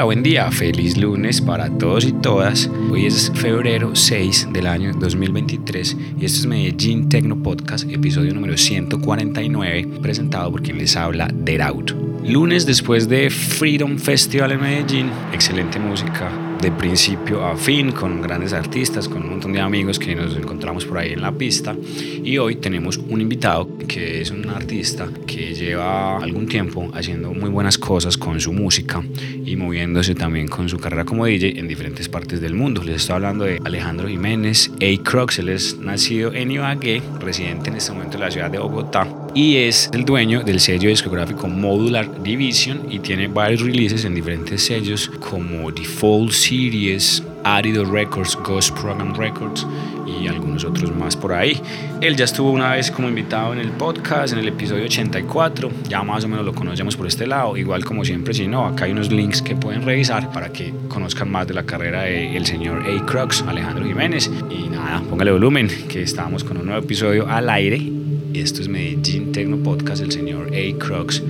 Hola, buen día, feliz lunes para todos y todas. Hoy es febrero 6 del año 2023 y esto es Medellín Tecno Podcast, episodio número 149, presentado por quien les habla, Deraut. Lunes después de Freedom Festival en Medellín, excelente música, de principio a fin, con grandes artistas, con un montón de amigos que nos encontramos por ahí en la pista. Y hoy tenemos un invitado que es un artista que lleva algún tiempo haciendo muy buenas cosas con su música y moviéndose también con su carrera como DJ en diferentes partes del mundo. Les estoy hablando de Alejandro Jiménez, A. Crux, él es nacido en Ibagué, residente en este momento en la ciudad de Bogotá y es el dueño del sello discográfico Modular Division y tiene varios releases en diferentes sellos como Default Series, Arido Records, Ghost Program Records y algunos otros más por ahí. Él ya estuvo una vez como invitado en el podcast, en el episodio 84, ya más o menos lo conocemos por este lado, igual como siempre, si no, acá hay unos links que pueden revisar para que conozcan más de la carrera del señor A. Crux, Alejandro Jiménez. Y nada, póngale volumen, que estamos con un nuevo episodio al aire esto es Medellín Tecno Podcast, el señor A. Crux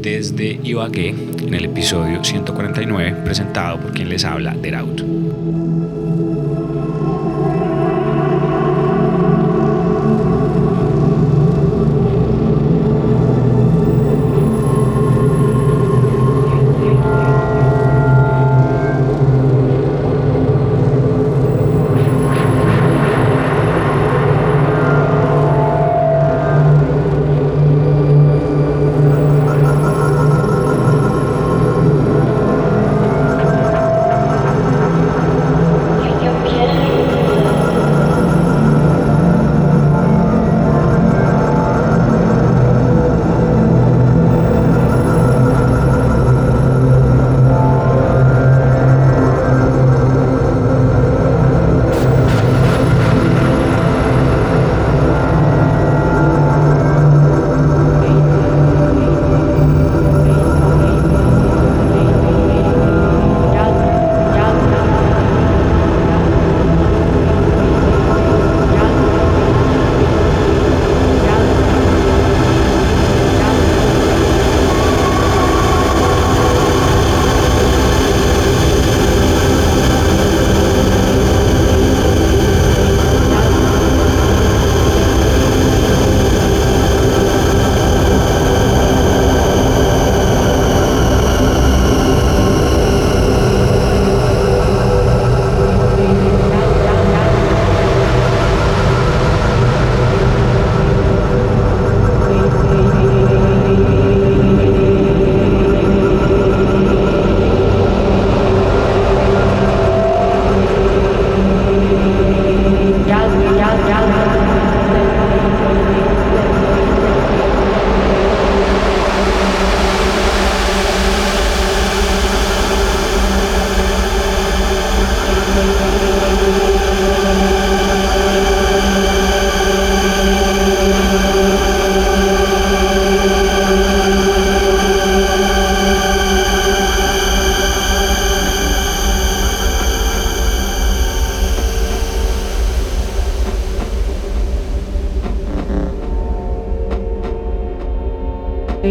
desde Ibagué en el episodio 149 presentado por quien les habla, Deraut.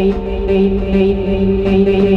Thank you.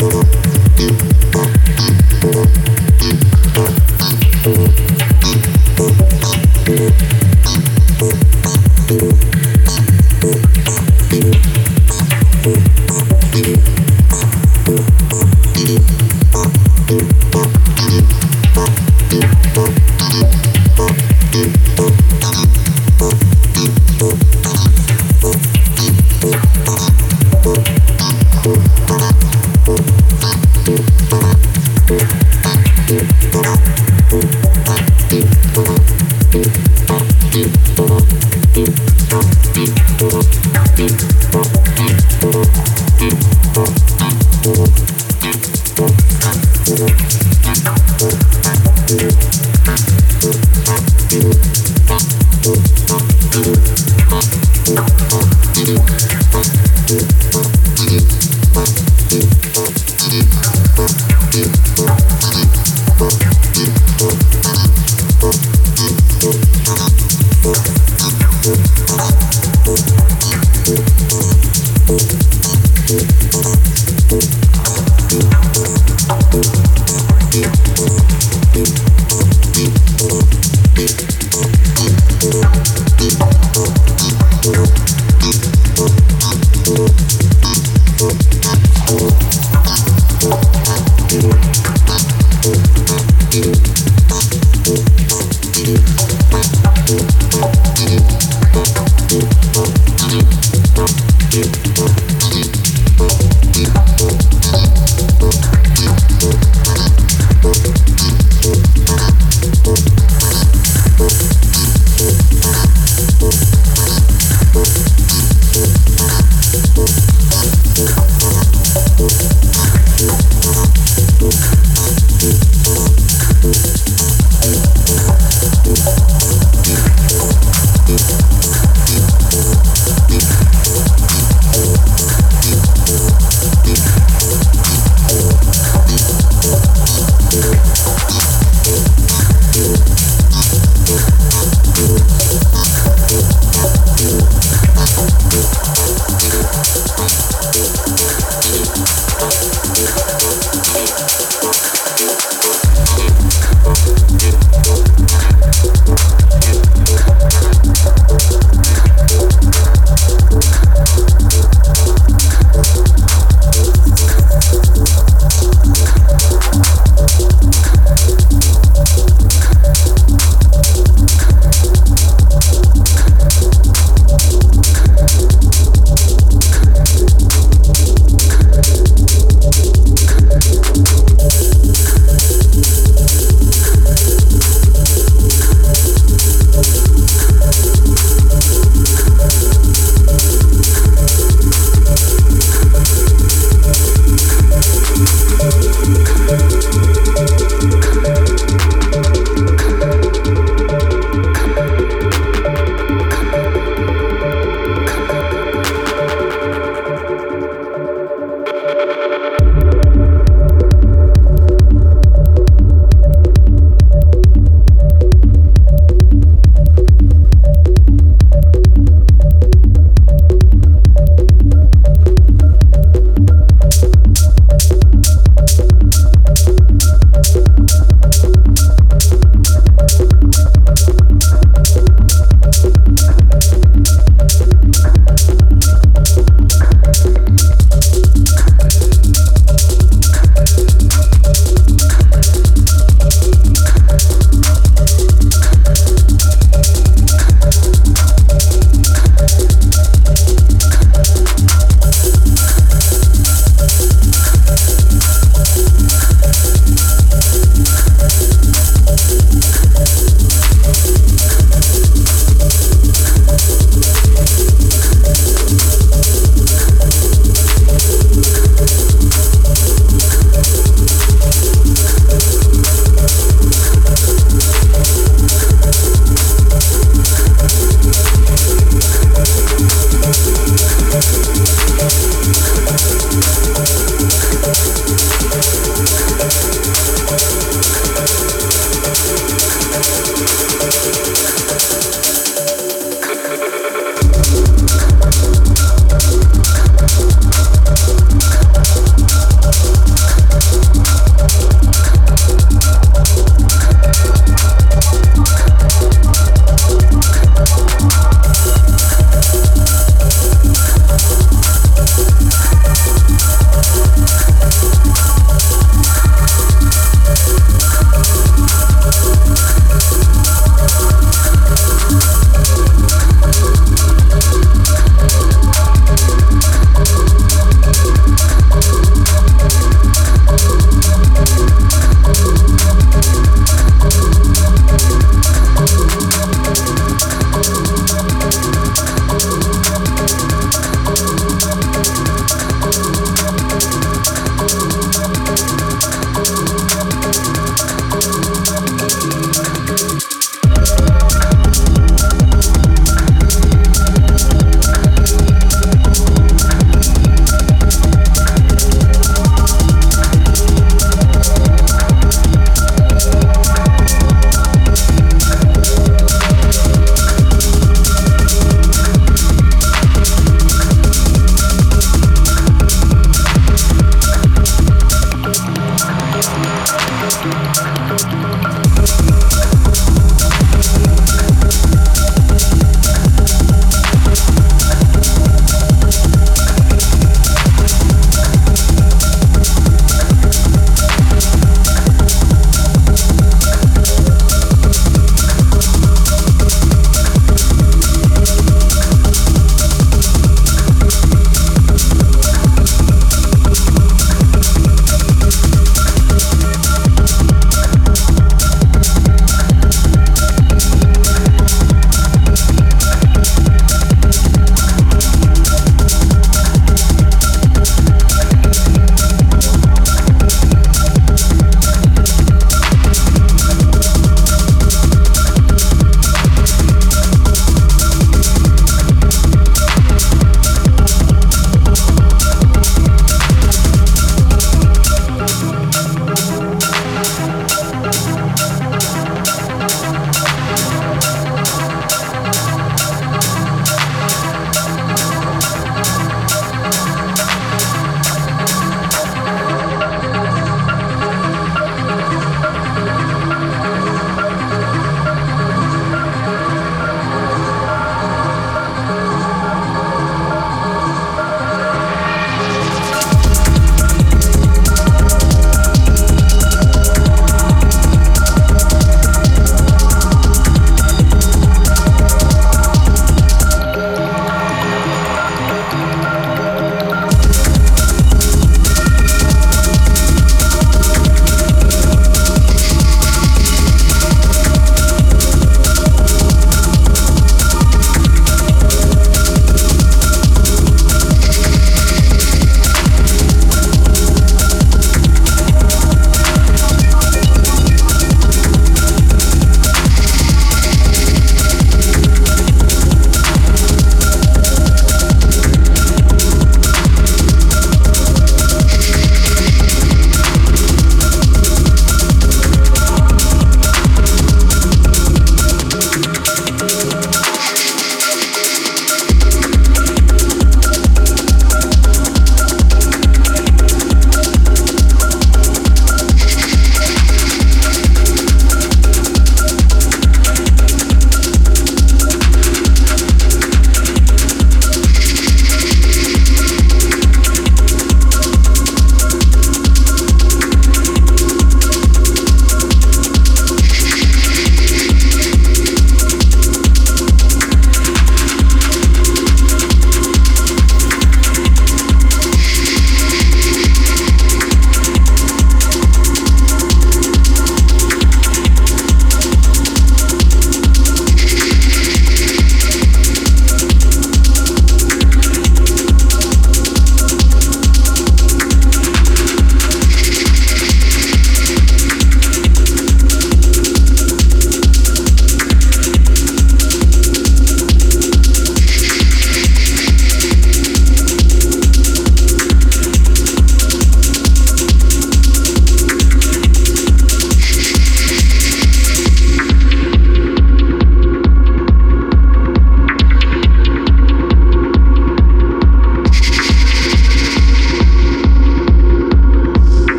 Thank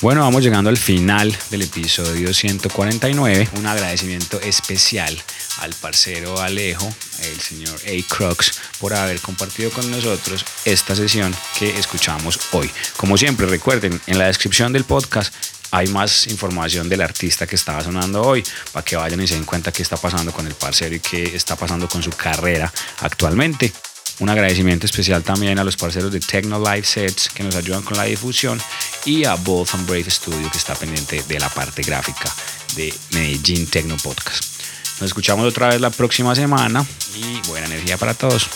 Bueno, vamos llegando al final del episodio 149. Un agradecimiento especial al parcero Alejo, el señor A. Crux, por haber compartido con nosotros esta sesión que escuchamos hoy. Como siempre, recuerden, en la descripción del podcast hay más información del artista que estaba sonando hoy para que vayan y se den cuenta qué está pasando con el parcero y qué está pasando con su carrera actualmente. Un agradecimiento especial también a los parceros de Techno Live Sets que nos ayudan con la difusión y a Both and Brave Studio que está pendiente de la parte gráfica de Medellín Techno Podcast. Nos escuchamos otra vez la próxima semana y buena energía para todos.